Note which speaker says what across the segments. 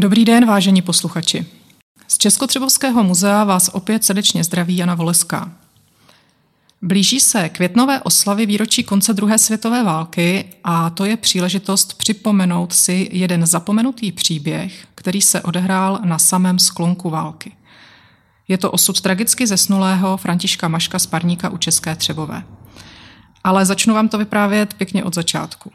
Speaker 1: Dobrý den, vážení posluchači. Z Českotřebovského muzea vás opět srdečně zdraví Jana Voleská. Blíží se květnové oslavy výročí konce druhé světové války a to je příležitost připomenout si jeden zapomenutý příběh, který se odehrál na samém sklonku války. Je to osud tragicky zesnulého Františka Maška z Parníka u České Třebové. Ale začnu vám to vyprávět pěkně od začátku.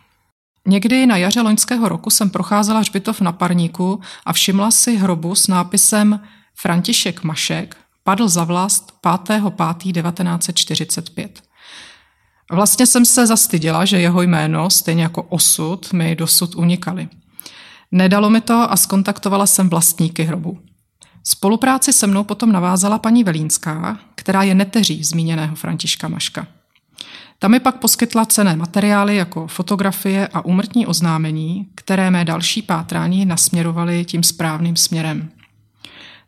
Speaker 1: Někdy na jaře loňského roku jsem procházela hřbitov na Parníku a všimla si hrobu s nápisem František Mašek padl za vlast 5.5.1945. Vlastně jsem se zastyděla, že jeho jméno, stejně jako osud, mi dosud unikaly. Nedalo mi to a skontaktovala jsem vlastníky hrobu. Spolupráci se mnou potom navázala paní Velínská, která je neteří zmíněného Františka Maška. Ta mi pak poskytla cené materiály jako fotografie a úmrtní oznámení, které mé další pátrání nasměrovaly tím správným směrem.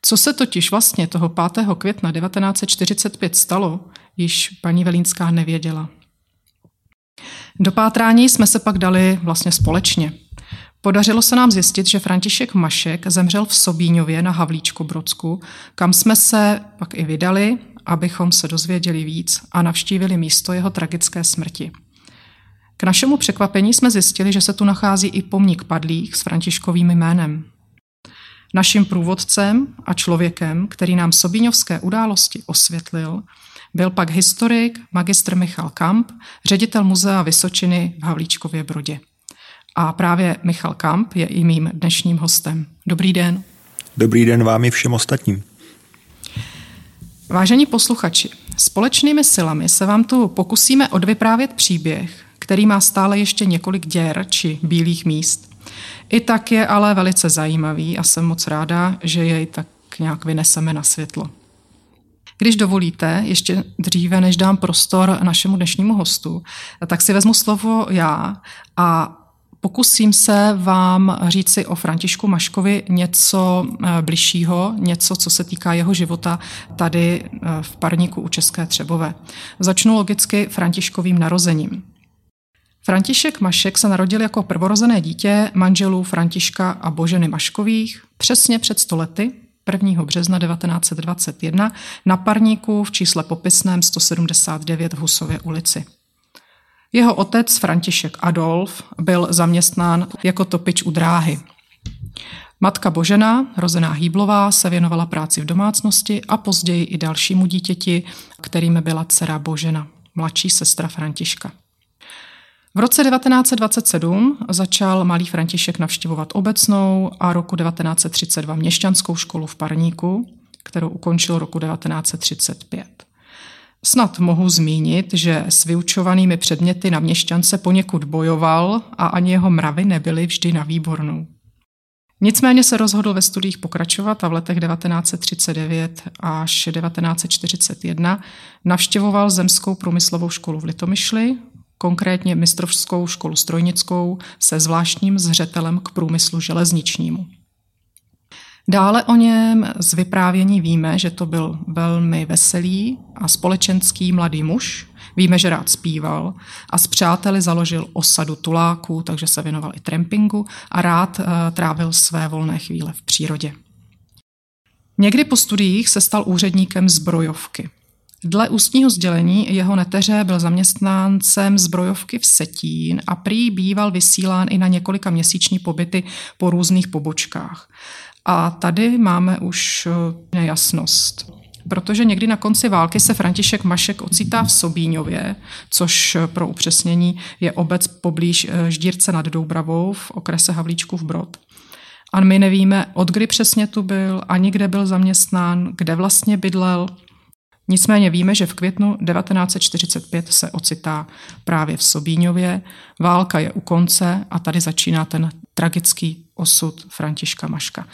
Speaker 1: Co se totiž vlastně toho 5. května 1945 stalo, již paní Velínská nevěděla. Do pátrání jsme se pak dali vlastně společně. Podařilo se nám zjistit, že František Mašek zemřel v Sobíňově na Havlíčku Brodsku, kam jsme se pak i vydali, abychom se dozvěděli víc a navštívili místo jeho tragické smrti. K našemu překvapení jsme zjistili, že se tu nachází i pomník padlých s Františkovým jménem. Naším průvodcem a člověkem, který nám sobíňovské události osvětlil, byl pak historik, magistr Michal Kamp, ředitel muzea Vysočiny v Havlíčkově Brodě. A právě Michal Kamp je i mým dnešním hostem. Dobrý den.
Speaker 2: Dobrý den vám i všem ostatním.
Speaker 1: Vážení posluchači, společnými silami se vám tu pokusíme odvyprávět příběh, který má stále ještě několik děr či bílých míst. I tak je ale velice zajímavý a jsem moc ráda, že jej tak nějak vyneseme na světlo. Když dovolíte, ještě dříve, než dám prostor našemu dnešnímu hostu, tak si vezmu slovo já a Pokusím se vám říci o Františku Maškovi něco eh, bližšího, něco, co se týká jeho života tady eh, v Parníku u České Třebové. Začnu logicky Františkovým narozením. František Mašek se narodil jako prvorozené dítě manželů Františka a Boženy Maškových přesně před stolety 1. března 1921 na Parníku v čísle popisném 179 v Husově ulici. Jeho otec František Adolf byl zaměstnán jako topič u dráhy. Matka Božena, rozená Hýblová, se věnovala práci v domácnosti a později i dalšímu dítěti, kterým byla dcera Božena, mladší sestra Františka. V roce 1927 začal malý František navštěvovat obecnou a roku 1932 měšťanskou školu v Parníku, kterou ukončil roku 1935. Snad mohu zmínit, že s vyučovanými předměty na měšťance poněkud bojoval a ani jeho mravy nebyly vždy na výbornou. Nicméně se rozhodl ve studiích pokračovat a v letech 1939 až 1941 navštěvoval Zemskou průmyslovou školu v Litomyšli, konkrétně mistrovskou školu strojnickou se zvláštním zřetelem k průmyslu železničnímu. Dále o něm z vyprávění víme, že to byl velmi veselý a společenský mladý muž. Víme, že rád zpíval a s přáteli založil osadu tuláků, takže se věnoval i trampingu a rád eh, trávil své volné chvíle v přírodě. Někdy po studiích se stal úředníkem zbrojovky. Dle ústního sdělení jeho neteře byl zaměstnáncem zbrojovky v Setín a prý býval vysílán i na několika měsíční pobyty po různých pobočkách. A tady máme už eh, nejasnost. Protože někdy na konci války se František Mašek ocitá v Sobíňově, což eh, pro upřesnění je obec poblíž eh, Ždírce nad Doubravou v okrese Havlíčku v Brod. A my nevíme, od kdy přesně tu byl, ani kde byl zaměstnán, kde vlastně bydlel. Nicméně víme, že v květnu 1945 se ocitá právě v Sobíňově. Válka je u konce a tady začíná ten tragický osud Františka Maška.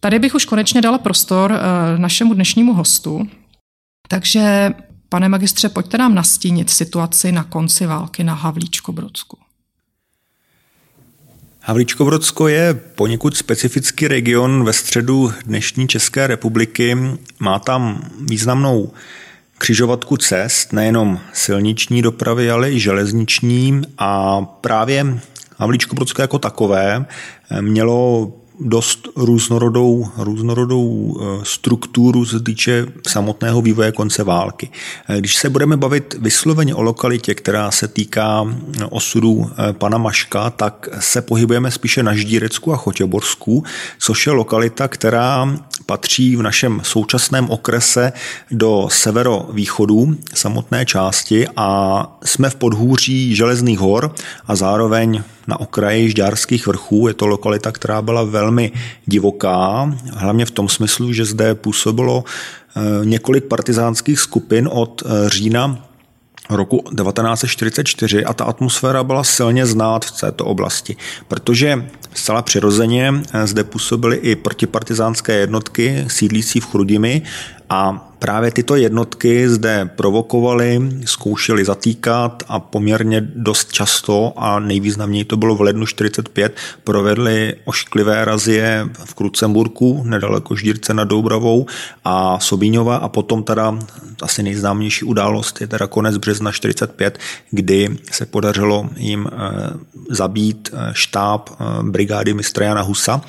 Speaker 1: Tady bych už konečně dala prostor eh, našemu dnešnímu hostu. Takže, pane magistře, pojďte nám nastínit situaci na konci války na Havlíčko-Brodsku.
Speaker 2: Havlíčko-Brodsko je poněkud specifický region ve středu dnešní České republiky. Má tam významnou křižovatku cest, nejenom silniční dopravy, ale i železniční a právě Havlíčko Brodsko jako takové mělo dost různorodou, různorodou eh, strukturu se týče samotného vývoje konce války. Eh, když se budeme bavit vysloveně o lokalitě, která se týká osudu pana Maška, tak se pohybujeme spíše na Ždírecku a Chotěborsku, což je lokalita, která patří v našem současném okrese do severovýchodu samotné části a jsme v podhůří Železných hor a zároveň na okraji Žďárských vrchů. Je to lokalita, která byla velmi divoká, hlavně v tom smyslu, že zde působilo eh, několik partizánských skupin od eh, října roku 1944 a ta atmosféra byla silně znát v této oblasti, protože zcela přirozeně eh, zde působily i protipartizánské jednotky sídlící v Chrudimi a právě tyto jednotky zde provokovaly, zkoušely zatýkat a poměrně dost často a nejvýznamněji to bylo v lednu 45, provedly ošklivé razie v Krucemburku, nedaleko Ždírce nad Doubravou a Sobíňova. A potom teda asi nejznámější událost je teda konec března 45, kdy se podařilo jim eh, zabít eh, štáb eh, brigády mistra Jana Husa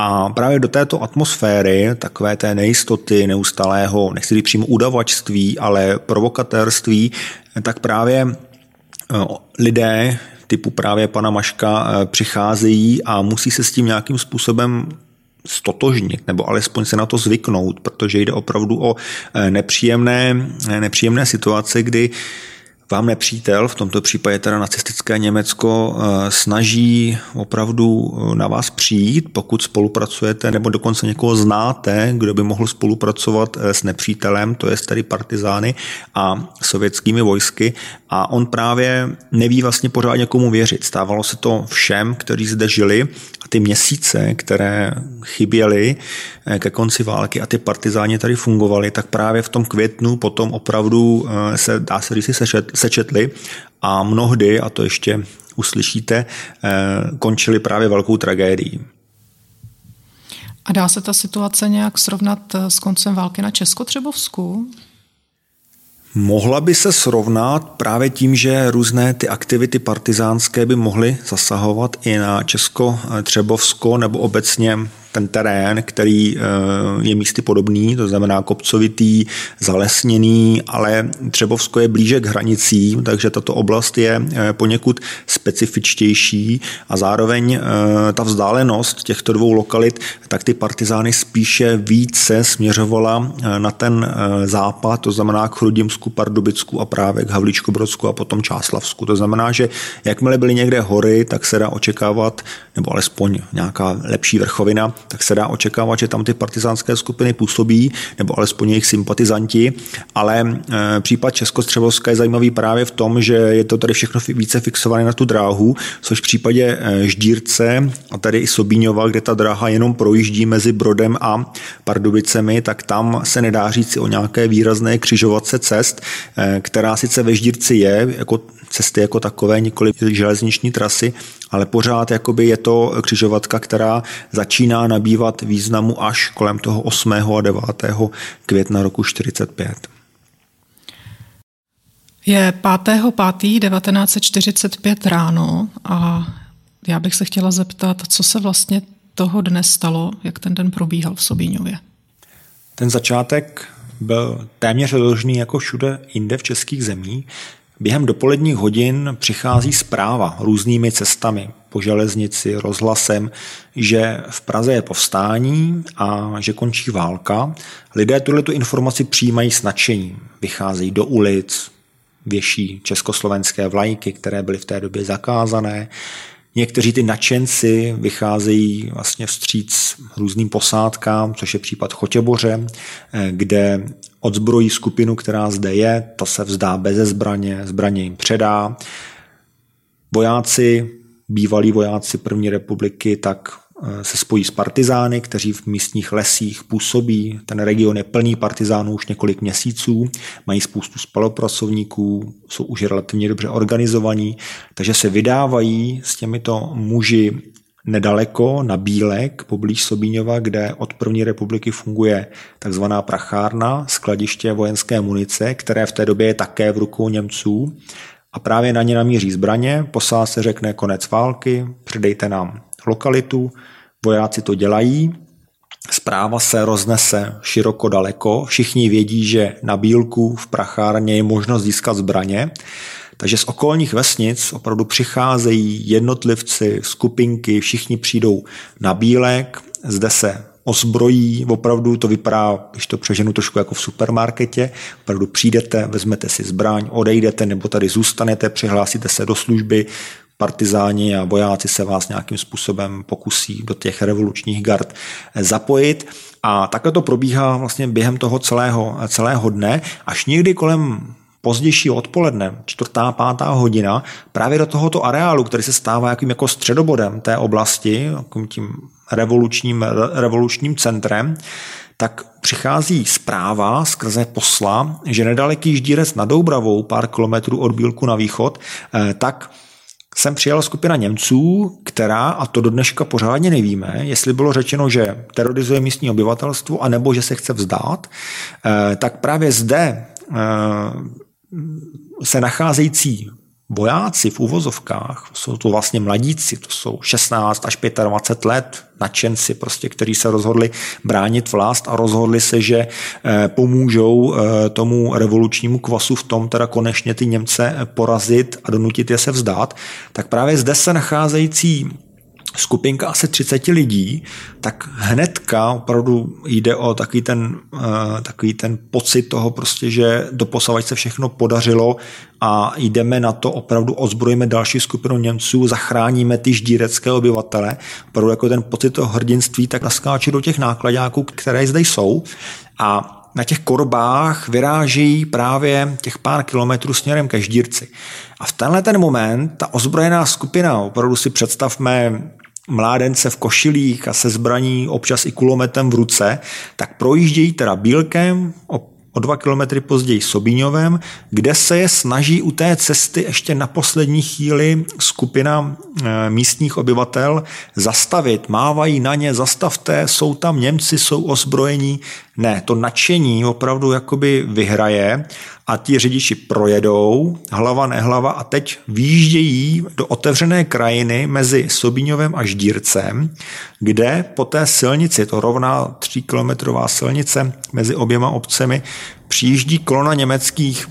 Speaker 2: a právě do této atmosféry, takové té nejistoty, neustálého, nechci říct přímo udavačství, ale provokatérství, tak právě eh, lidé typu právě pana Maška eh, přicházejí a musí se s tím nějakým způsobem stotožnit, nebo alespoň se na to zvyknout, protože jde opravdu o eh, nepříjemné, nepříjemné situace, kdy vám nepřítel, v tomto případě teda nacistické Německo, eh, snaží opravdu eh, na vás přijít, pokud spolupracujete, nebo dokonce někoho znáte, kdo by mohl spolupracovat eh, s nepřítelem, to je tedy partizány a sovětskými vojsky a on právě neví vlastně pořádně komu věřit. Stávalo se to všem, kteří zde žili a ty měsíce, které chyběly ke konci války a ty partizáni tady fungovali, tak právě v tom květnu potom opravdu se, dá se říct, sečetli a mnohdy, a to ještě uslyšíte, eh, končili právě velkou tragédií.
Speaker 1: A dá se ta situace nějak srovnat eh, s koncem války na Českotřebovsku?
Speaker 2: Mohla by se srovnat právě tím, že různé ty aktivity partizánské by mohly zasahovat i na Česko-Třebovsko nebo obecně ten terén, který eh, je místy podobný, to znamená kopcovitý, zalesněný, ale Třebovsko je blíže k hranicím, takže tato oblast je eh, poněkud specifičtější a zároveň eh, ta vzdálenost těchto dvou lokalit, tak ty partizány spíše více směřovala na ten západ, to znamená k Chrudimsku, Pardubicku a právě k Havlíčkobrodsku a potom Čáslavsku. To znamená, že jakmile byly někde hory, tak se dá očekávat, nebo alespoň nějaká lepší vrchovina, tak se dá očekávat, že tam ty partizánské skupiny působí, nebo alespoň jejich sympatizanti, ale e, případ Českostřebovska je zajímavý právě v tom, že je to tady všechno více fixované na tu dráhu, což v případě e, Ždírce a tady i Sobíňova, kde ta dráha jenom projíždí mezi Brodem a Pardubicemi, tak tam se nedá říct o nějaké výrazné křižovatce cest, e, která sice ve Ždírci je, jako cesty jako takové, nikoli železniční trasy, ale pořád jakoby je to křižovatka, která začíná nabývat významu až kolem toho 8. a 9. května roku 45.
Speaker 1: Je 5.5.1945 ráno a já bych se chtěla zeptat, co se vlastně toho dne stalo, jak ten den probíhal v Sobíňově.
Speaker 2: Ten začátek byl téměř doložný jako všude jinde v českých zemích. Během dopoledních hodin přichází zpráva různými cestami po železnici, rozhlasem, že v Praze je povstání a že končí válka. Lidé tuhle informaci přijímají s nadšením. Vycházejí do ulic, věší československé vlajky, které byly v té době zakázané. Někteří ty nadšenci vycházejí vlastně vstříc různým posádkám, což je případ Chotěboře, kde odzbrojí skupinu, která zde je, ta se vzdá bez zbraně, zbraně jim předá. Vojáci, bývalí vojáci první republiky, tak eh, se spojí s partizány, kteří v místních lesích působí. Ten region je plný partizánů už několik měsíců, mají spoustu spolupracovníků, jsou už relativně dobře organizovaní, takže se vydávají s těmito muži nedaleko na Bílek, poblíž Sobíňova, kde od první republiky funguje takzvaná prachárna, skladiště vojenské munice, které v té době je také v rukou Němců. A právě na ně namíří zbraně, posá se řekne konec války, předejte nám lokalitu, vojáci to dělají, Zpráva se roznese široko daleko, všichni vědí, že na Bílku v prachárně je možnost získat zbraně, takže z okolních vesnic opravdu přicházejí jednotlivci, skupinky, všichni přijdou na Bílek, zde se ozbrojí, opravdu to vypadá, když to přeženu trošku jako v supermarketě, opravdu přijdete, vezmete si zbraň, odejdete nebo tady zůstanete, přihlásíte se do služby, partizáni a vojáci se vás nějakým způsobem pokusí do těch revolučních gard zapojit. A takhle to probíhá vlastně během toho celého, celého dne, až někdy kolem pozdějšího odpoledne, čtvrtá, pátá hodina, právě do tohoto areálu, který se stává jakým jako středobodem té oblasti, tím revolučním, revolučním centrem, tak přichází zpráva skrze posla, že nedaleký Ždírec nad Doubravou, pár kilometrů od Bílku na východ, eh, tak sem přijala skupina Němců, která, a to do dneška pořádně nevíme, jestli bylo řečeno, že terorizuje místní obyvatelstvo, anebo že se chce vzdát, eh, tak právě zde eh, se nacházející vojáci v uvozovkách, jsou to vlastně mladíci, to jsou 16 až 25 let, nadšenci, prostě, kteří se rozhodli bránit vlast a rozhodli se, že eh, pomůžou eh, tomu revolučnímu kvasu v tom, teda konečně ty Němce porazit a donutit je se vzdát, tak právě zde se nacházející skupinka asi 30 lidí, tak hnedka opravdu jde o takový ten, uh, takový ten pocit toho prostě, že doposavaď se všechno podařilo a jdeme na to, opravdu ozbrojíme další skupinu Němců, zachráníme ty ždírecké obyvatele. Opravdu jako ten pocit toho hrdinství tak naskáče do těch nákladáků, které zde jsou a na těch korbách vyráží právě těch pár kilometrů směrem ke ždírci. A v tenhle ten moment ta ozbrojená skupina, opravdu si představme mládence v košilích a se zbraní občas i kulometem v ruce, tak projíždějí teda Bílkem, o dva kilometry později Sobíňovem, kde se je snaží u té cesty ještě na poslední chvíli skupina eh, místních obyvatel zastavit. Mávají na ně, zastavte, jsou tam Němci, jsou ozbrojení. Ne, to nadšení opravdu jakoby vyhraje a ti řidiči projedou, hlava nehlava a teď výjíždějí do otevřené krajiny mezi Sobíňovem a Ždírcem, kde po té silnici, to rovná 3 kilometrová silnice mezi oběma obcemi, přijíždí kolona německých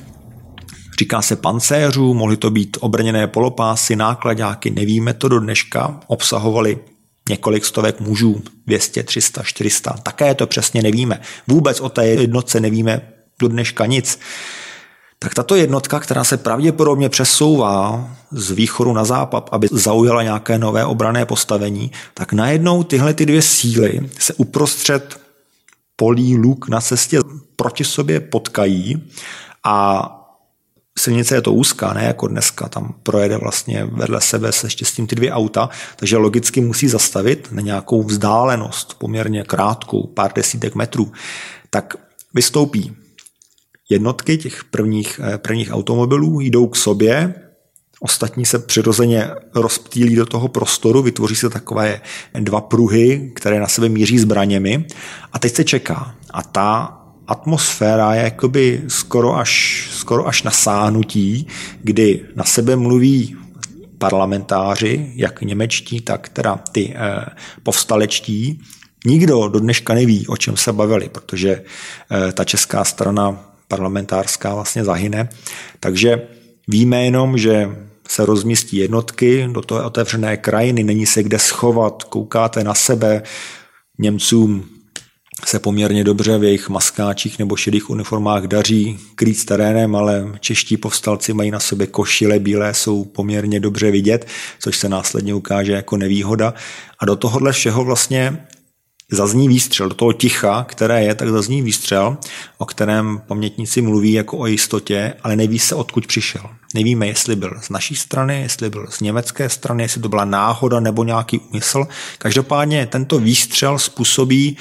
Speaker 2: Říká se pancéřů, mohly to být obrněné polopásy, nákladáky, nevíme to do dneška, obsahovali několik stovek mužů, 200, 300, 400, také to přesně nevíme. Vůbec o té jednotce nevíme do dneška nic tak tato jednotka, která se pravděpodobně přesouvá z východu na západ, aby zaujala nějaké nové obrané postavení, tak najednou tyhle ty dvě síly se uprostřed polí luk na cestě proti sobě potkají a silnice je to úzká, ne jako dneska, tam projede vlastně vedle sebe se štěstím ty dvě auta, takže logicky musí zastavit na nějakou vzdálenost, poměrně krátkou, pár desítek metrů, tak vystoupí. Jednotky těch prvních, eh, prvních automobilů jdou k sobě, Ostatní se přirozeně rozptýlí do toho prostoru, vytvoří se takové dva pruhy, které na sebe míří zbraněmi. A teď se čeká. A ta atmosféra je jakoby skoro až, skoro až na sáhnutí, kdy na sebe mluví parlamentáři, jak němečtí, tak teda ty eh, povstalečtí. Nikdo do dneška neví, o čem se bavili, protože eh, ta česká strana parlamentářská vlastně zahyne. Takže víme jenom, že se rozmístí jednotky do toho otevřené krajiny, není se kde schovat, koukáte na sebe, Němcům se poměrně dobře v jejich maskáčích nebo šedých uniformách daří krýt terénem, ale čeští povstalci mají na sobě košile bílé, jsou poměrně dobře vidět, což se následně ukáže jako nevýhoda. A do tohohle všeho vlastně zazní výstřel, do toho ticha, které je, tak zazní výstřel, o kterém pamětníci mluví jako o jistotě, ale neví se, odkud přišel. Nevíme, jestli byl z naší strany, jestli byl z německé strany, jestli to byla náhoda nebo nějaký úmysl. Každopádně tento výstřel způsobí,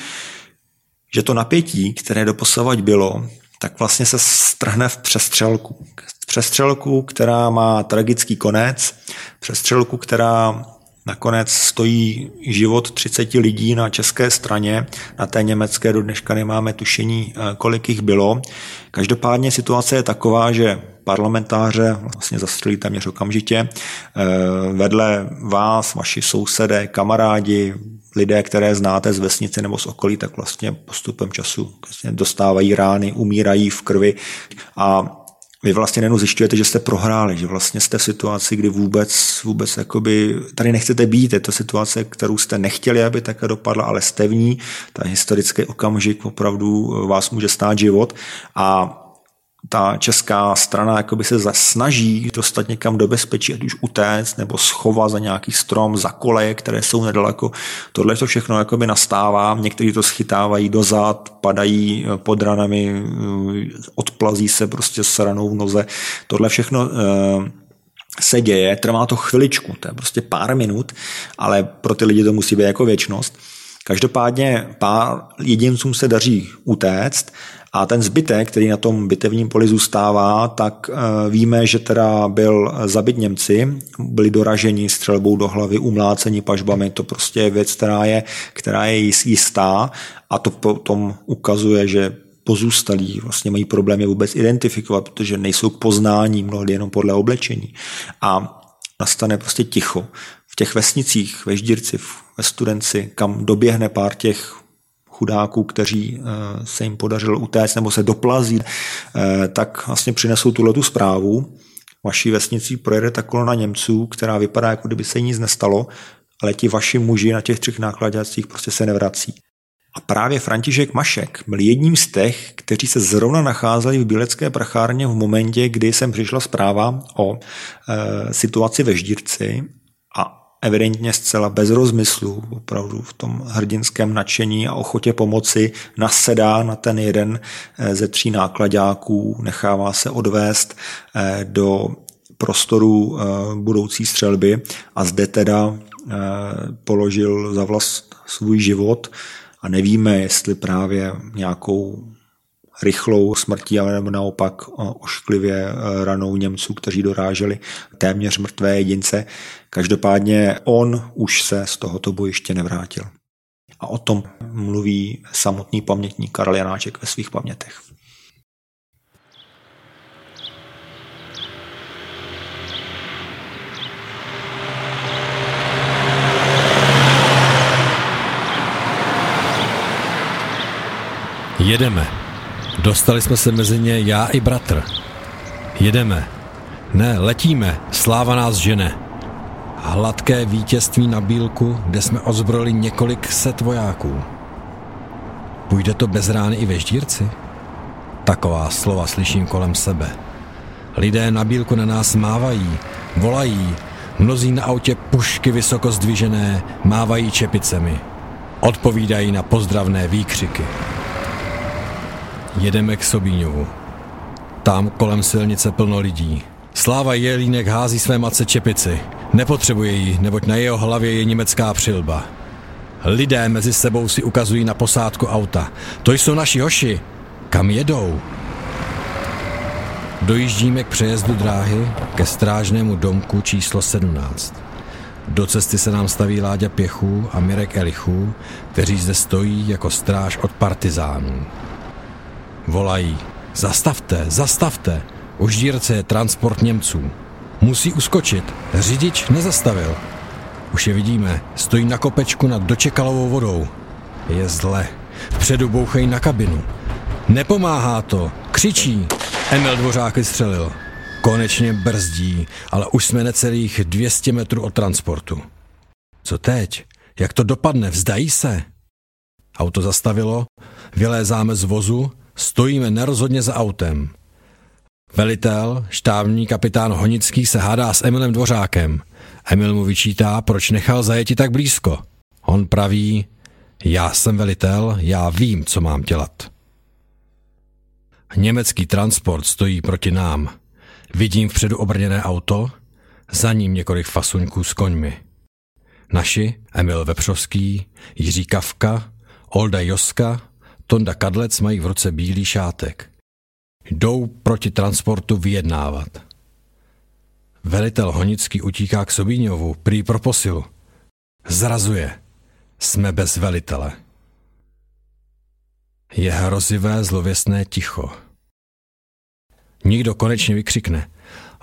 Speaker 2: že to napětí, které doposavať bylo, tak vlastně se strhne v přestřelku. Přestřelku, která má tragický konec, přestřelku, která Nakonec stojí život 30 lidí na české straně, na té německé do dneška nemáme tušení, eh, kolik jich bylo. Každopádně situace je taková, že parlamentáře vlastně zastřelí téměř okamžitě. Eh, vedle vás, vaši sousedé, kamarádi, lidé, které znáte z vesnice nebo z okolí, tak vlastně postupem času vlastně dostávají rány, umírají v krvi a vy vlastně nejenom zjišťujete, že jste prohráli, že vlastně jste v situaci, kdy vůbec, vůbec jakoby tady nechcete být. Je to situace, kterou jste nechtěli, aby také dopadla, ale jste v ní. Ten historický okamžik opravdu vás může stát život a ta česká strana jakoby se snaží dostat někam do bezpečí, ať už utéct nebo schovat za nějaký strom, za koleje, které jsou nedaleko. Tohle to všechno jakoby nastává, někteří to schytávají dozad, padají pod ranami, odplazí se prostě s ranou v noze. Tohle všechno eh, se děje, trvá to chviličku, to je prostě pár minut, ale pro ty lidi to musí být jako věčnost. Každopádně pár jedincům se daří utéct a ten zbytek, který na tom bitevním poli zůstává, tak eh, víme, že teda byl zabit Němci, byli doraženi střelbou do hlavy, umláceni pažbami, to prostě je věc, která je, která je jistá a to potom ukazuje, že pozůstalí vlastně mají problémy vůbec identifikovat, protože nejsou k poznání mnohdy jenom podle oblečení. A nastane prostě ticho. V těch vesnicích, ve Ždírci, ve Studenci, kam doběhne pár těch chudáků, kteří eh, se jim podařilo utéct nebo se doplazit, eh, tak vlastně přinesou tuhle tu zprávu. Vaší vesnicí projede ta kolona Němců, která vypadá, jako kdyby se nic nestalo, ale ti vaši muži na těch třech nákladňacích prostě se nevrací. A právě František Mašek byl jedním z těch, kteří se zrovna nacházeli v Bílecké prachárně v momentě, kdy jsem přišla zpráva o e, situaci ve Ždírci evidentně zcela bez rozmyslu, opravdu v tom hrdinském nadšení a ochotě pomoci nasedá na ten jeden eh, ze tří nákladáků, nechává se odvést eh, do prostoru eh, budoucí střelby a zde teda položil za vlast svůj život a nevíme, jestli právě nějakou rychlou smrtí, ale nebo naopak ošklivě e, ranou Němců, kteří doráželi téměř mrtvé jedince. Každopádně on už se z tohoto bojiště nevrátil. A o tom mluví samotný pamětník Karel Janáček ve svých pamětech.
Speaker 3: Jedeme. Dostali jsme se mezi ně já i bratr. Jedeme. Ne, letíme. Sláva nás žene. Hladké vítězství na Bílku, kde jsme ozbrojili několik set vojáků. Půjde to bez rány i ve ždírci? Taková slova slyším kolem sebe. Lidé na Bílku na nás mávají, volají, mnozí na autě pušky vysoko zdvižené mávají čepicemi. Odpovídají na pozdravné výkřiky. Jedeme k Sobíňovu. Tam kolem silnice plno lidí. Sláva Jelínek hází své matce čepici. Nepotřebuje ji, neboť na jeho hlavě je německá přilba. Lidé mezi sebou si ukazují na posádku auta. To jsou naši hoši. Kam jedou? Dojíždíme k přejezdu dráhy ke strážnému domku číslo 17. Do cesty se nám staví Láďa Pěchů a Mirek Elichů, kteří zde stojí jako stráž od partizánů. Volají. Zastavte, zastavte. U je transport Němců. Musí uskočit. Řidič nezastavil. Už je vidíme. Stojí na kopečku nad dočekalovou vodou. Je zle. Vpředu bouchají na kabinu. Nepomáhá to. Křičí. Emil Dvořák vystřelil. Konečně brzdí, ale už jsme necelých 200 metrů od transportu. Co teď? Jak to dopadne? Vzdají se? Auto zastavilo, vylézáme z vozu, Stojíme nerozhodně za autem. Velitel, štábní kapitán Honický se hádá s Emilem Dvořákem. Emil mu vyčítá, proč nechal zajeti tak blízko. On praví, já jsem velitel, já vím, co mám dělat. Německý transport stojí proti nám. Vidím vpředu obrněné auto, za ním několik fasuňků s koňmi. Naši, Emil Vepřovský, Jiří Kavka, Olda Joska, Tonda Kadlec mají v ruce bílý šátek. Jdou proti transportu vyjednávat. Velitel Honický utíká k Sobíňovu, prý pro posilu. Zrazuje. Jsme bez velitele. Je hrozivé zlověsné ticho. Nikdo konečně vykřikne.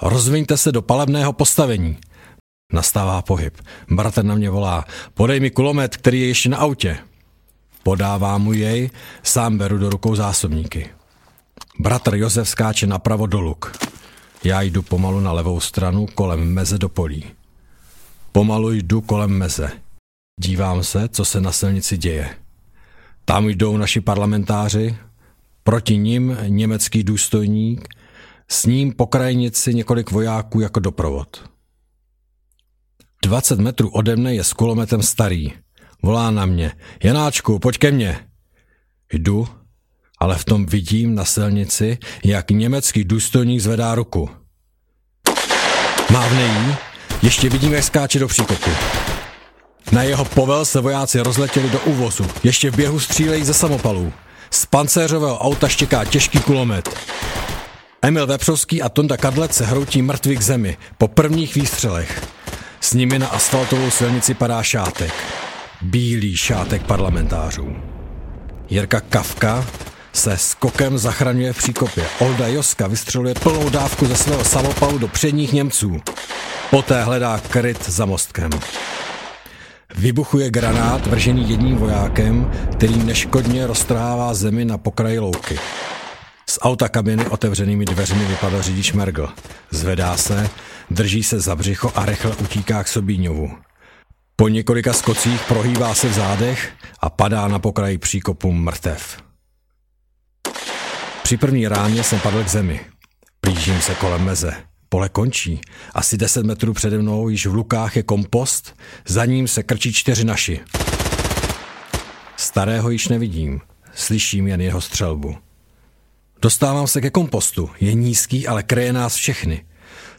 Speaker 3: Rozviňte se do palebného postavení. Nastává pohyb. Bratr na mě volá, podej mi kulomet, který je ještě na autě. Podává mu jej, sám beru do rukou zásobníky. Bratr Josef skáče napravo do luk. Já jdu pomalu na levou stranu kolem meze do polí. Pomalu jdu kolem meze. Dívám se, co se na silnici děje. Tam jdou naši parlamentáři, proti ním německý důstojník, s ním po krajnici několik vojáků jako doprovod. 20 metrů ode mne je s kulometem starý. Volá na mě. Janáčku, pojď ke mně. Jdu, ale v tom vidím na silnici, jak německý důstojník zvedá ruku. Mávne jí, ještě vidím, jak skáče do příkopu. Na jeho povel se vojáci rozletěli do úvozu. Ještě v běhu střílejí ze samopalů. Z pancéřového auta štěká těžký kulomet. Emil Vepřovský a Tonda Kadlec se hroutí mrtví k zemi po prvních výstřelech. S nimi na asfaltovou silnici padá šátek. Bílý šátek parlamentářů. Jirka Kavka se skokem zachraňuje v příkopě. Olda Joska vystřeluje plnou dávku ze svého samopalu do předních Němců. Poté hledá kryt za mostkem. Vybuchuje granát vržený jedním vojákem, který neškodně roztrhává zemi na pokraji louky. Z auta kabiny otevřenými dveřmi vypadá řidič Mergl. Zvedá se, drží se za břicho a rychle utíká k Sobíňovu. Po několika skocích prohývá se v zádech a padá na pokraji příkopu mrtev. Při první ráně jsem padl k zemi. Plížím se kolem meze. Pole končí. Asi 10 metrů přede mnou již v lukách je kompost, za ním se krčí čtyři naši. Starého již nevidím, slyším jen jeho střelbu. Dostávám se ke kompostu, je nízký, ale kreje nás všechny.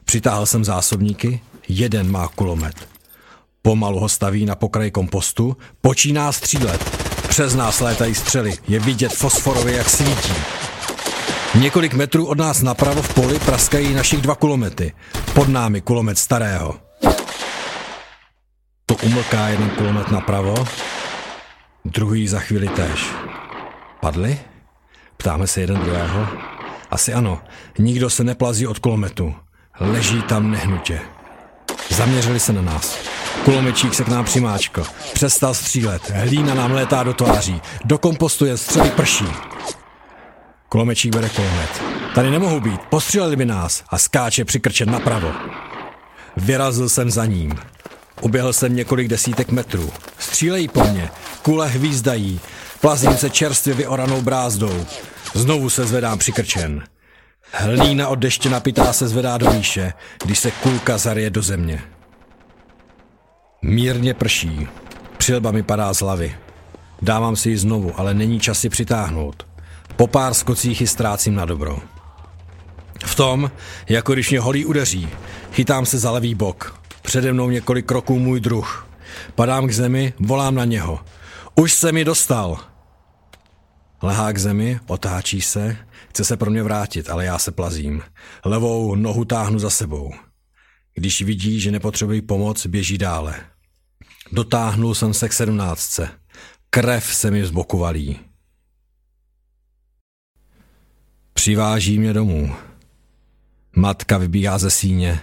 Speaker 3: Přitáhl jsem zásobníky, jeden má kulomet. Pomalu ho staví na pokraji kompostu, počíná střílet. Přes nás létají střely, je vidět fosforově, jak svítí. Několik metrů od nás napravo v poli praskají našich dva kulomety. Pod námi kulomet starého. To umlká jeden kulomet napravo, druhý za chvíli též. Padli? Ptáme se jeden druhého. Asi ano, nikdo se neplazí od kulometu. Leží tam nehnutě. Zaměřili se na nás. Kulomečík se k nám přimáčkl. Přestal střílet. Hlína nám létá do tváří. Do kompostu je střely prší. Kulomečík bere kulomet. Tady nemohou být, postříleli by nás a skáče přikrčen napravo. Vyrazil jsem za ním. Uběhl jsem několik desítek metrů. Střílejí po mně, kule hvízdají, plazím se čerstvě vyoranou brázdou. Znovu se zvedám přikrčen. Hlína od deště napitá se zvedá do výše, když se kulka zarije do země. Mírně prší. Přilba mi padá z hlavy. Dávám si ji znovu, ale není čas si přitáhnout. Po pár skocích ji ztrácím na dobro. V tom, jako když mě holí udeří, chytám se za levý bok. Přede mnou několik kroků můj druh. Padám k zemi, volám na něho. Už se mi dostal. Lehá k zemi, otáčí se, chce se pro mě vrátit, ale já se plazím. Levou nohu táhnu za sebou. Když vidí, že nepotřebují pomoc, běží dále. Dotáhnul jsem se k sedmnáctce. Krev se mi z boku valí. Přiváží mě domů. Matka vybíhá ze síně,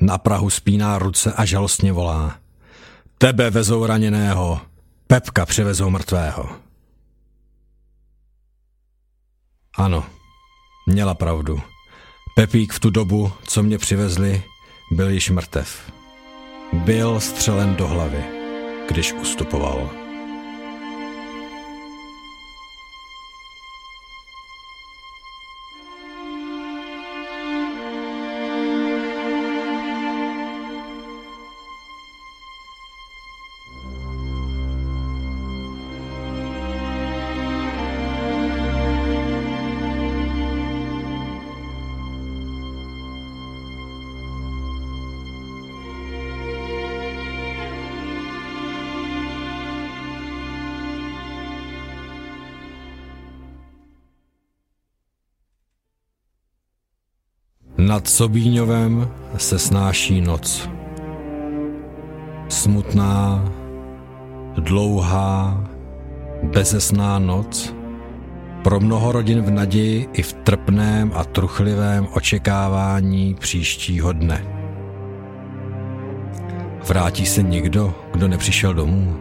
Speaker 3: na Prahu spíná ruce a žalostně volá. Tebe vezou raněného, Pepka převezou mrtvého. Ano, měla pravdu. Pepík v tu dobu, co mě přivezli, byl již mrtev. Byl střelen do hlavy, když ustupoval. Nad Sobíňovem se snáší noc. Smutná, dlouhá, bezesná noc, pro mnoho rodin v naději i v trpném a truchlivém očekávání příštího dne. Vrátí se někdo, kdo nepřišel domů?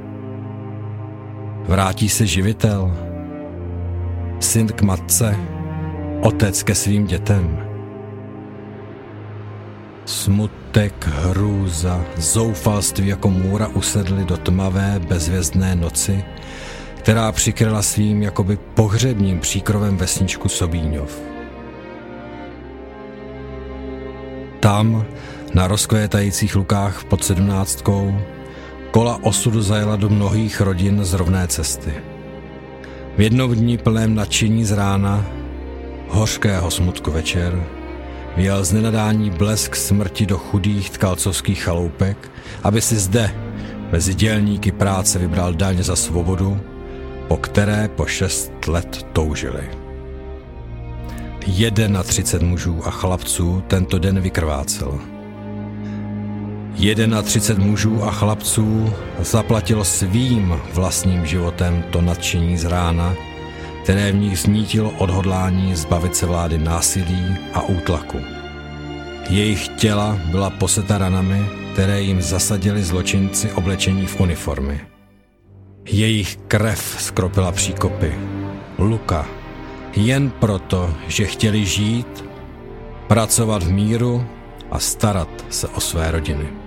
Speaker 3: Vrátí se živitel? Syn k matce? Otec ke svým dětem? Smutek, hrůza, zoufalství jako můra usedly do tmavé, bezvězdné noci, která přikryla svým jakoby pohřebním příkrovem vesničku Sobíňov. Tam, na rozkvétajících lukách pod sedmnáctkou, kola osudu zajela do mnohých rodin z rovné cesty. V jednom dní plném nadšení z rána, hořkého smutku večer, vyjel z nenadání blesk smrti do chudých tkalcovských chaloupek, aby si zde, mezi dělníky práce, vybral daň za svobodu, po které po šest let toužili. Jeden na třicet mužů a chlapců tento den vykrvácel. Jeden na třicet mužů a chlapců zaplatilo svým vlastním životem to nadšení z rána, které v nich znítilo odhodlání zbavit se vlády násilí a útlaku. Jejich těla byla poseta ranami, které jim zasadili zločinci oblečení v uniformy. Jejich krev skropila příkopy. Luka, jen proto, že chtěli žít, pracovat v míru a starat se o své rodiny.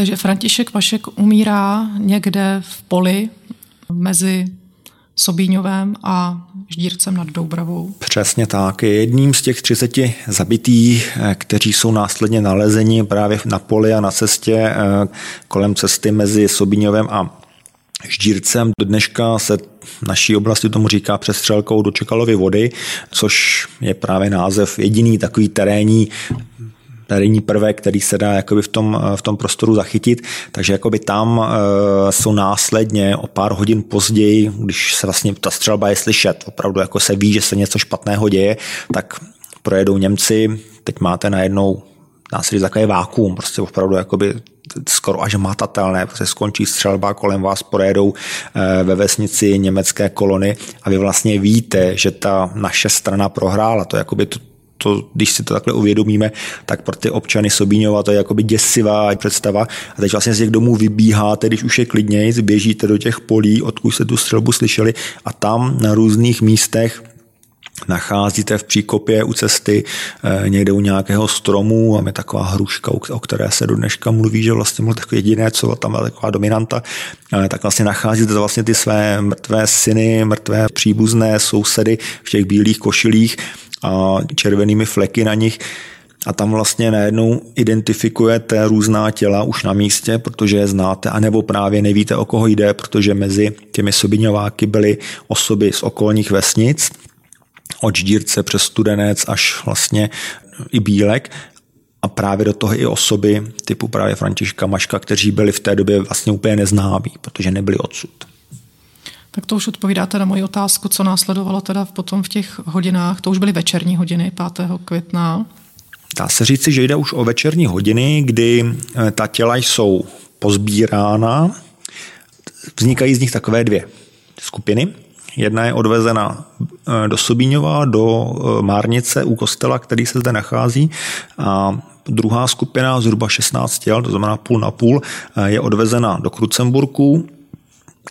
Speaker 1: Takže František Vašek umírá někde v poli mezi Sobíňovem a Ždírcem nad Doubravou.
Speaker 2: Přesně tak. Je jedním z těch 30 zabitých, eh, kteří jsou následně nalezeni právě na poli a na cestě eh, kolem cesty mezi Sobíňovem a Ždírcem. Do dneška se naší oblasti tomu říká přestřelkou do Čekalovy vody, což je právě název jediný takový terénní terénní prvek, který se dá jakoby v tom, v tom prostoru zachytit. Takže jakoby tam e, jsou následně o pár hodin později, když se vlastně ta střelba je slyšet, opravdu jako se ví, že se něco špatného děje, tak projedou Němci, teď máte najednou říct takové vákuum, prostě opravdu jakoby skoro až matatelné, prostě skončí střelba, kolem vás projedou e, ve vesnici německé kolony a vy vlastně víte, že ta naše strana prohrála. To jakoby to, to, když si to takhle uvědomíme, tak pro ty občany Sobíňova to je jakoby děsivá představa. A teď vlastně z těch domů vybíháte, když už je klidněji, běžíte do těch polí, odkud se tu střelbu slyšeli a tam na různých místech nacházíte v příkopě u cesty eh, někde u nějakého stromu a je taková hruška, o které se do dneška mluví, že vlastně bylo takové jediné, co tam byla taková dominanta, eh, tak vlastně nacházíte vlastně ty své mrtvé syny, mrtvé příbuzné sousedy v těch bílých košilích a červenými fleky na nich. A tam vlastně najednou identifikujete různá těla už na místě, protože je znáte, anebo právě nevíte, o koho jde, protože mezi těmi sobiňováky byly osoby z okolních vesnic, od Ždírce přes Studenec až vlastně i Bílek a právě do toho i osoby typu právě Františka Maška, kteří byli v té době vlastně úplně neznámí, protože nebyli odsud.
Speaker 1: Tak to už odpovídáte na moji otázku, co následovalo teda potom v těch hodinách. To už byly večerní hodiny 5. května.
Speaker 2: Dá se říci, že jde už o večerní hodiny, kdy eh, ta těla jsou pozbírána. Vznikají z nich takové dvě skupiny. Jedna je odvezena eh, do Sobíňova, do eh, Márnice u kostela, který se zde nachází. A druhá skupina, zhruba 16 těl, to znamená půl na půl, je odvezena do Krucemburku,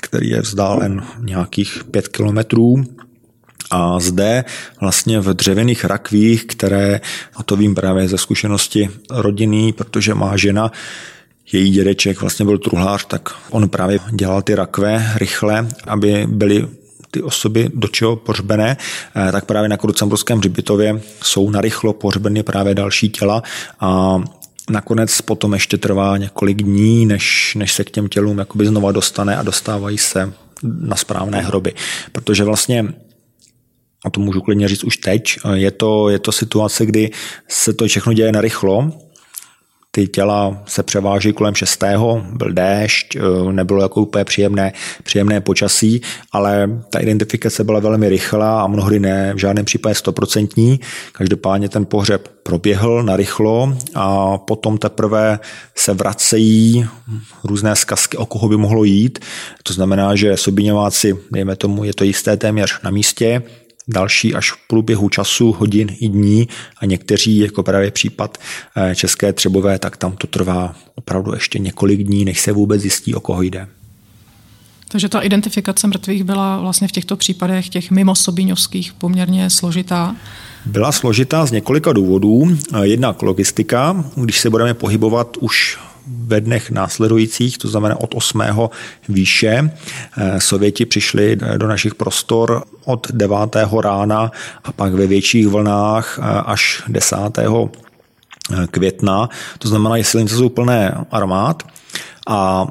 Speaker 2: který je vzdálen nějakých pět kilometrů. A zde vlastně v dřevěných rakvích, které, a to vím právě ze zkušenosti rodinný, protože má žena, její dědeček vlastně byl truhlář, tak on právě dělal ty rakve rychle, aby byly ty osoby do čeho pohřbené, eh, tak právě na Krucemburském hřbitově jsou narychlo pohřbeny právě další těla a nakonec potom ještě trvá několik dní, než, než se k těm tělům jakoby znova dostane a dostávají se na správné hroby. Protože vlastně a to můžu klidně říct už teď, je to, je to situace, kdy se to všechno děje narychlo, ty těla se převáží kolem 6. byl déšť, eh, nebylo jako úplně příjemné, příjemné počasí, ale ta identifikace byla velmi rychlá a mnohdy ne, v žádném případě stoprocentní. Každopádně ten pohřeb proběhl narychlo a potom teprve se vracejí různé zkazky, o koho by mohlo jít. To znamená, že Sobíňováci, dejme tomu, je to jisté téměř na místě, další až v průběhu času, hodin i dní a někteří, jako právě případ eh, České Třebové, tak tam to trvá opravdu ještě několik dní, než se vůbec zjistí, o koho jde.
Speaker 1: Takže ta identifikace mrtvých byla vlastně v těchto případech těch mimo sobíňovských poměrně složitá.
Speaker 2: Byla složitá z několika důvodů. Eh, jednak logistika, když se budeme pohybovat už ve dnech následujících, to znamená od 8. výše. Eh, Sověti přišli do našich prostor od 9. rána a pak ve větších vlnách eh, až 10. Eh, května. To znamená, že silnice jsou plné armád a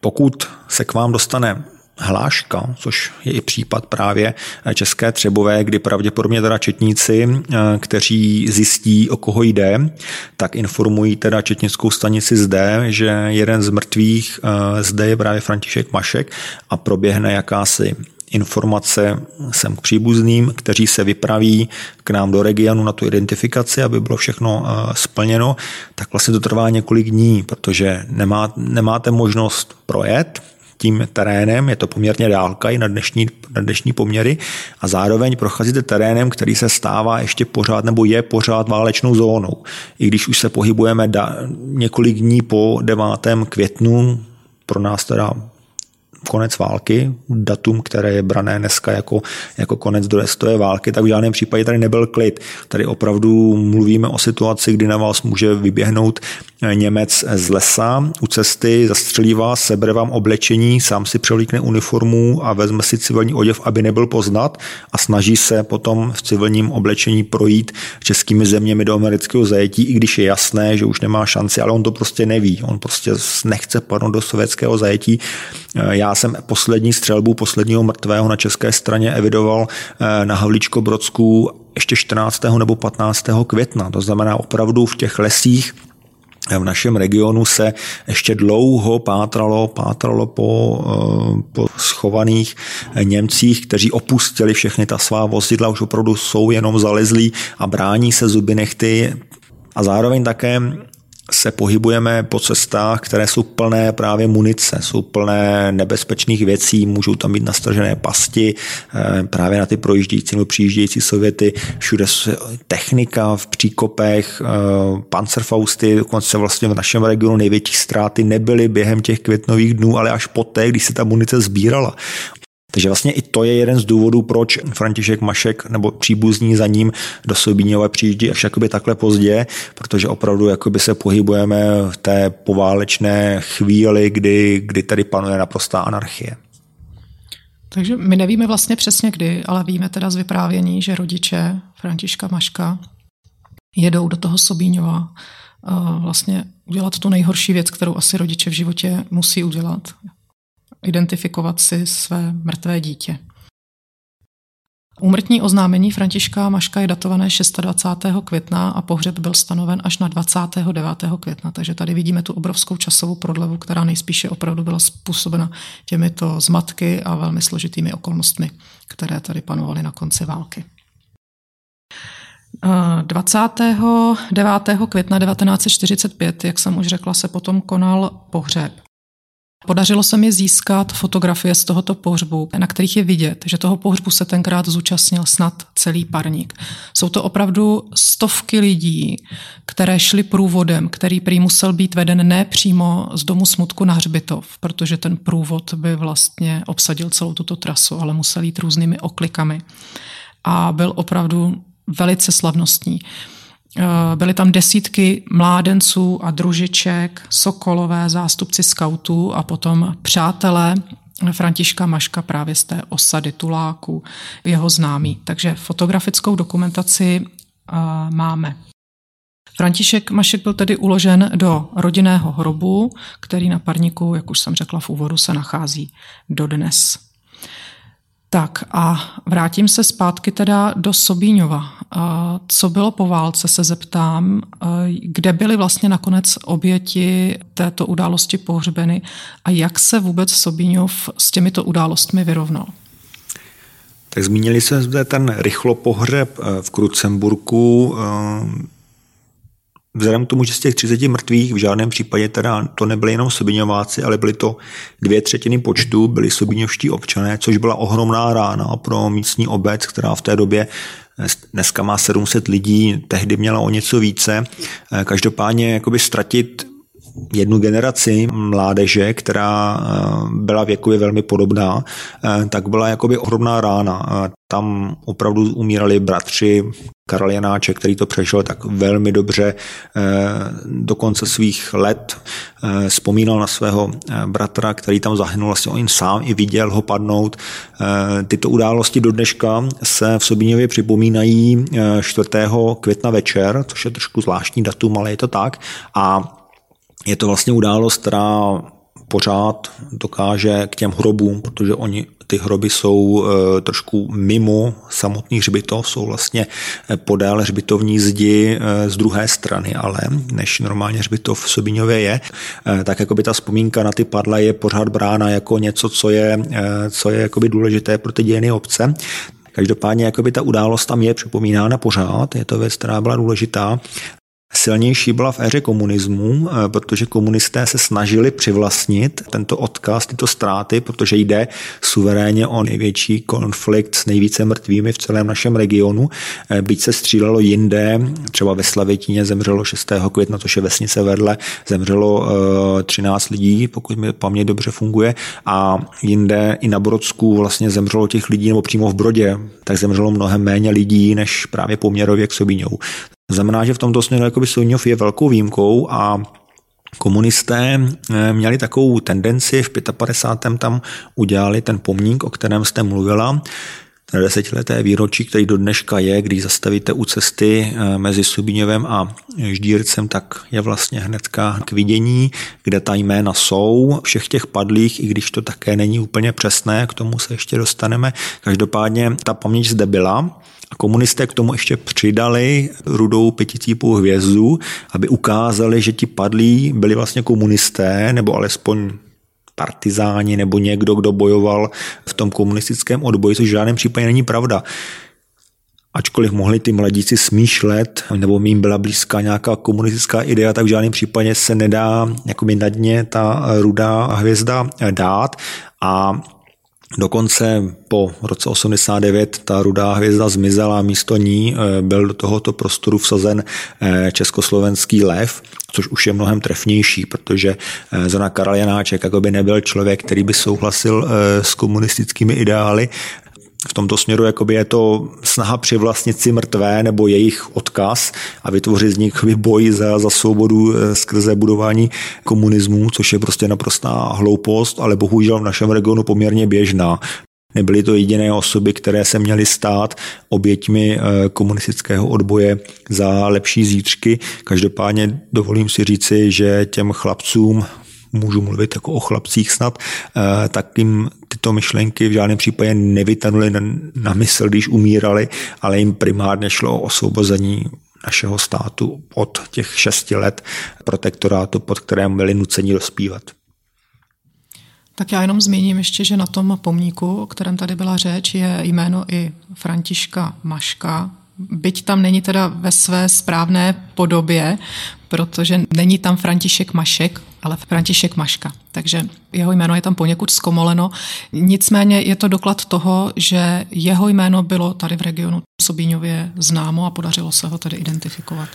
Speaker 2: pokud se k vám dostane hláška, což je i případ právě České Třebové, kdy pravděpodobně teda četníci, eh, kteří zjistí, o koho jde, tak informují teda četnickou stanici zde, že jeden z mrtvých eh, zde je právě František Mašek a proběhne jakási informace sem k příbuzným, kteří se vypraví k nám do regionu na tu identifikaci, aby bylo všechno eh, splněno, tak vlastně to trvá několik dní, protože nemá, nemáte možnost projet, tím terénem, je to poměrně dálka i na dnešní, na dnešní poměry a zároveň procházíte terénem, který se stává ještě pořád nebo je pořád válečnou zónou. I když už se pohybujeme da, několik dní po 9. květnu, pro nás teda konec války, datum, které je brané dneska jako, jako konec druhé světové války, tak v žádném případě tady nebyl klid. Tady opravdu mluvíme o situaci, kdy na vás může vyběhnout eh, Němec z lesa u cesty, zastřelí vás, sebere vám oblečení, sám si převlíkne uniformu a vezme si civilní oděv, aby nebyl poznat a snaží se potom v civilním oblečení projít českými zeměmi do amerického zajetí, i když je jasné, že už nemá šanci, ale on to prostě neví. On prostě nechce padnout do sovětského zajetí. Já jsem poslední střelbu posledního mrtvého na české straně evidoval eh, na Havlíčko Brodsku ještě 14. nebo 15. května. To znamená opravdu v těch lesích v našem regionu se ještě dlouho pátralo, pátralo po, eh, po schovaných Němcích, kteří opustili všechny ta svá vozidla, už opravdu jsou jenom zalezlí a brání se zuby nechty. A zároveň také se pohybujeme po cestách, které jsou plné právě munice, jsou plné nebezpečných věcí, můžou tam být nastržené pasti eh, právě na ty projíždějící nebo přijíždějící Sověty, všude technika v příkopech, eh, pancerfausty, dokonce vlastně v našem regionu největší ztráty nebyly během těch květnových dnů, ale až poté, když se ta munice sbírala. Takže vlastně i to je jeden z důvodů, proč František Mašek nebo příbuzní za ním do Sobíňové přijíždí až jakoby takhle pozdě, protože opravdu jakoby se pohybujeme v té poválečné chvíli, kdy, kdy tady panuje naprostá anarchie.
Speaker 1: Takže my nevíme vlastně přesně kdy, ale víme teda z vyprávění, že rodiče Františka Maška jedou do toho Sobíňova vlastně udělat tu nejhorší věc, kterou asi rodiče v životě musí udělat identifikovat si své mrtvé dítě. Úmrtní oznámení Františka Maška je datované 26. května a pohřeb byl stanoven až na 29. května, takže tady vidíme tu obrovskou časovou prodlevu, která nejspíše opravdu byla způsobena těmito zmatky a velmi složitými okolnostmi, které tady panovaly na konci války. 29. května 1945, jak jsem už řekla, se potom konal pohřeb. Podařilo se mi získat fotografie z tohoto pohřbu, na kterých je vidět, že toho pohřbu se tenkrát zúčastnil snad celý parník. Jsou to opravdu stovky lidí, které šly průvodem, který prý musel být veden ne přímo z domu smutku na hřbitov, protože ten průvod by vlastně obsadil celou tuto trasu, ale musel jít různými oklikami. a byl opravdu velice slavnostní. Eh, byly tam desítky mládenců a družiček, sokolové, zástupci skautů a potom přátelé Františka Maška právě z té osady Tuláku, jeho známý. Takže fotografickou dokumentaci uh, máme. František Mašek byl tedy uložen do rodinného hrobu, který na parníku, jak už jsem řekla v úvodu, se nachází dodnes. Tak a vrátím se zpátky teda do Sobíňova. Co bylo po válce, se zeptám, kde byly vlastně nakonec oběti této události pohřbeny a jak se vůbec Sobíňov s těmito událostmi vyrovnal?
Speaker 2: Tak zmínili jsme zde ten rychlo pohřeb eh, v Krucemburku. Eh, Vzhledem k tomu, že z těch 30 mrtvých v žádném případě teda to nebyly jenom Sobiňováci, ale byly to dvě třetiny počtu, byli Sobiňovští občané, což byla ohromná rána pro místní obec, která v té době dneska má 700 lidí, tehdy měla o něco více. Každopádně jakoby ztratit jednu generaci mládeže, která eh, byla věkově velmi podobná, eh, tak byla jakoby ohromná rána. Tam opravdu umírali bratři, Karel Janáček, který to přežil tak velmi dobře eh, do konce svých let, vzpomínal na svého bratra, který tam zahynul, vlastně on sám i viděl ho padnout. Tyto události do dneška se v Sobíněvě připomínají 4. května večer, což je trošku zvláštní datum, ale je to tak. A je to vlastně událost, která pořád dokáže k těm hrobům, protože oni ty hroby jsou e, trošku mimo samotný hřbitov, jsou vlastně e, podél hřbitovní zdi e, z druhé strany, ale než normálně hřbitov v Sobiňově je, tak jakoby ta vzpomínka na ty padla je pořád brána jako něco, co je, co je jakoby důležité pro ty dějiny obce. Každopádně jakoby ta událost tam je připomínána pořád, je to věc, která byla důležitá silnější byla v éře komunismu, eh, protože komunisté se snažili přivlastnit tento odkaz, tyto ztráty, protože jde suverénně o největší konflikt s nejvíce mrtvými v celém našem regionu. Eh, byť se střílelo jinde, třeba ve Slavětíně zemřelo 6. května, což je vesnice vedle, zemřelo 13 eh, lidí, pokud mi paměť dobře funguje, a jinde i na Brodsku vlastně zemřelo těch lidí, nebo přímo v Brodě, tak zemřelo mnohem méně lidí, než právě poměrově k Sobíňou. Znamená, že v tomto směru jakoby Soňov je velkou výjimkou a Komunisté eh, měli takovou tendenci, v 55. tam udělali ten pomník, o kterém jste mluvila, ten desetileté výročí, který do dneška je, když zastavíte u cesty eh, mezi Subíněvem a Ždírcem, tak je vlastně hnedka k vidění, kde ta jména jsou všech těch padlých, i když to také není úplně přesné, k tomu se ještě dostaneme. Každopádně ta paměť zde byla a komunisté k tomu ještě přidali rudou pěticípou hvězdu, aby ukázali, že ti padlí byli vlastně komunisté, nebo alespoň partizáni, nebo někdo, kdo bojoval v tom komunistickém odboji, což v žádném případě není pravda. Ačkoliv mohli ty mladíci smýšlet, nebo jim byla blízká nějaká komunistická idea, tak v žádném případě se nedá jako na dně ta rudá hvězda dát. A Dokonce po roce 89 ta rudá hvězda zmizela, místo ní eh, byl do tohoto prostoru vsazen eh, československý lev, což už je mnohem trefnější, protože eh, Zona Karel Janáček jako by nebyl člověk, který by souhlasil s komunistickými ideály, v tomto směru jakoby je to snaha přivlastnit si mrtvé nebo jejich odkaz a vytvořit z nich boj za, za svobodu eh, skrze budování komunismu, což je prostě naprostá hloupost, ale bohužel v našem regionu poměrně běžná. Nebyly to jediné osoby, které se měly stát oběťmi eh, komunistického odboje za lepší zítřky. Každopádně dovolím si říci, že těm chlapcům můžu mluvit jako o chlapcích snad, eh, tak jim tyto myšlenky v žádném případě nevytanuly na, mysl, když umírali, ale jim primárně šlo o osvobození našeho státu od těch šesti let protektorátu, pod kterém byli nuceni dospívat.
Speaker 1: Tak já jenom zmíním ještě, že na tom pomníku, o kterém tady byla řeč, je jméno i Františka Maška, byť tam není teda ve své správné podobě, protože není tam František Mašek, ale František Maška. Takže jeho jméno je tam poněkud zkomoleno. Nicméně je to doklad toho, že jeho jméno bylo tady v regionu Sobíňově známo a podařilo se ho tedy identifikovat.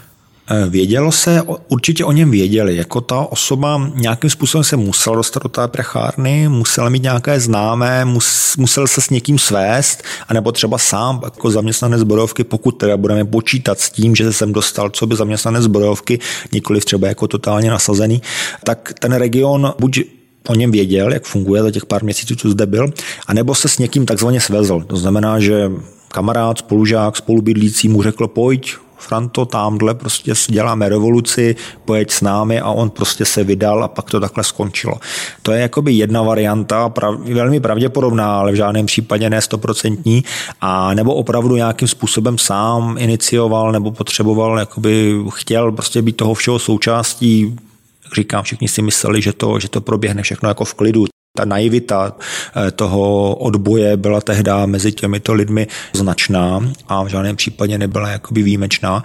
Speaker 2: Eh, vědělo se, určitě o něm věděli, jako ta osoba nějakým způsobem se musela dostat do té prechárny, musela mít nějaké známé, mus, musel se s někým svést, anebo třeba sám jako zaměstnanec zbrojovky, pokud teda budeme počítat s tím, že se sem dostal, co by zaměstnanec zbrojovky, nikoli třeba jako totálně nasazený, tak ten region buď o něm věděl, jak funguje za těch pár měsíců, co zde byl, anebo se s někým takzvaně svezl. To znamená, že kamarád, spolužák, spolubydlící mu řekl, pojď, Franto, tamhle prostě děláme revoluci, pojeď s námi a on prostě se vydal a pak to takhle skončilo. To je jakoby jedna varianta, prav, velmi pravděpodobná, ale v žádném případě ne stoprocentní, a nebo opravdu nějakým způsobem sám inicioval nebo potřeboval, jakoby chtěl prostě být toho všeho součástí, říkám, všichni si mysleli, že to, že to proběhne všechno jako v klidu. Ta naivita eh, toho odboje byla tehdy mezi těmito lidmi značná a v žádném případě nebyla jakoby výjimečná.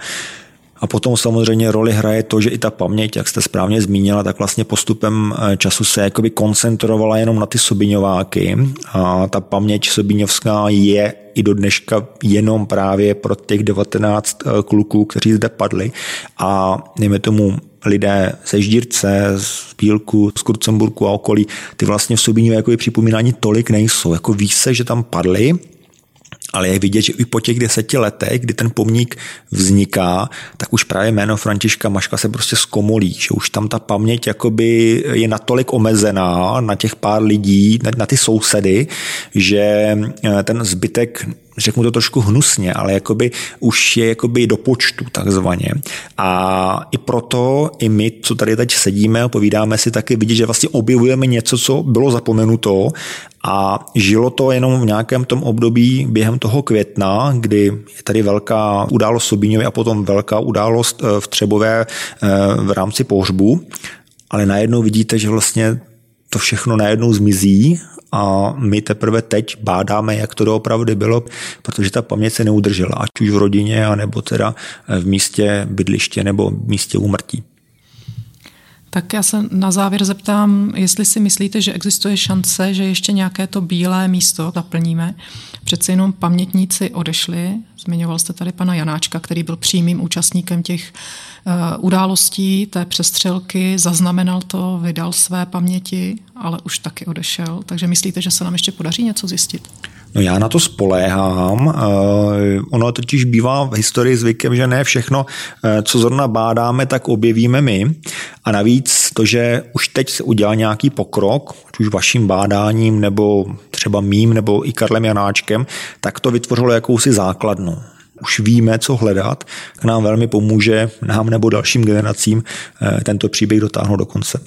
Speaker 2: A potom samozřejmě roli hraje to, že i ta paměť, jak jste správně zmínila, tak vlastně postupem eh, času se jakoby koncentrovala jenom na ty Sobiňováky a ta paměť Sobiňovská je i do dneška jenom právě pro těch 19 eh, kluků, kteří zde padli a dejme tomu lidé ze Ždírce, z Bílku, z Kurcemburku a okolí, ty vlastně v Sobíně jako připomínání tolik nejsou. Jako ví se, že tam padli, ale je vidět, že i po těch deseti letech, kdy ten pomník vzniká, tak už právě jméno Františka Maška se prostě zkomolí, že už tam ta paměť jakoby je natolik omezená na těch pár lidí, na, na ty sousedy, že eh, ten zbytek řeknu to trošku hnusně, ale jakoby už je jakoby do počtu takzvaně. A i proto i my, co tady teď sedíme a povídáme si, taky vidět, že vlastně objevujeme něco, co bylo zapomenuto a žilo to jenom v nějakém tom období během toho května, kdy je tady velká událost Sobíňově a potom velká událost eh, v Třebové eh, v rámci pohřbu. Ale najednou vidíte, že vlastně to všechno najednou zmizí a my teprve teď bádáme, jak to doopravdy bylo, protože ta paměť se neudržela, ať už v rodině, anebo teda v místě bydliště nebo v místě úmrtí.
Speaker 1: Tak já se na závěr zeptám, jestli si myslíte, že existuje šance, že ještě nějaké to bílé místo zaplníme. Přece jenom pamětníci odešli. Zmiňoval jste tady pana Janáčka, který byl přímým účastníkem těch uh, událostí, té přestřelky, zaznamenal to, vydal své paměti, ale už taky odešel. Takže myslíte, že se nám ještě podaří něco zjistit?
Speaker 2: No já na to spoléhám. Eh, ono totiž bývá v historii zvykem, že ne všechno, eh, co zrovna bádáme, tak objevíme my. A navíc to, že už teď se udělal nějaký pokrok, ať už vaším bádáním, nebo třeba mým, nebo i Karlem Janáčkem, tak to vytvořilo jakousi základnu už víme, co hledat, k nám velmi pomůže nám nebo dalším generacím eh, tento příběh dotáhnout do konce.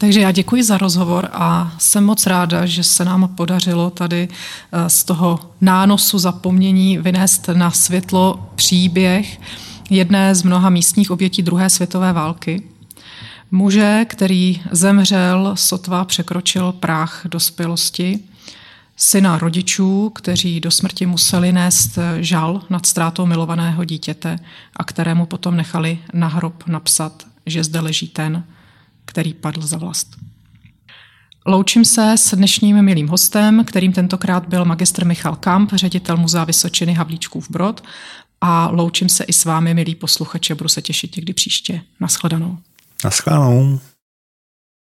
Speaker 1: Takže já děkuji za rozhovor a jsem moc ráda, že se nám podařilo tady eh, z toho nánosu zapomnění vynést na světlo příběh jedné z mnoha místních obětí druhé světové války. Muže, který zemřel, sotva překročil práh dospělosti, syna rodičů, kteří do smrti museli nést žal nad ztrátou milovaného dítěte a kterému potom nechali na hrob napsat, že zde leží ten, který padl za vlast. Loučím se s dnešním milým hostem, kterým tentokrát byl magistr Michal Kamp, ředitel Muzea Vysočiny Havlíčkův Brod a loučím se i s vámi, milí posluchači, budu se těšit někdy příště. Naschledanou.
Speaker 2: Naschledanou.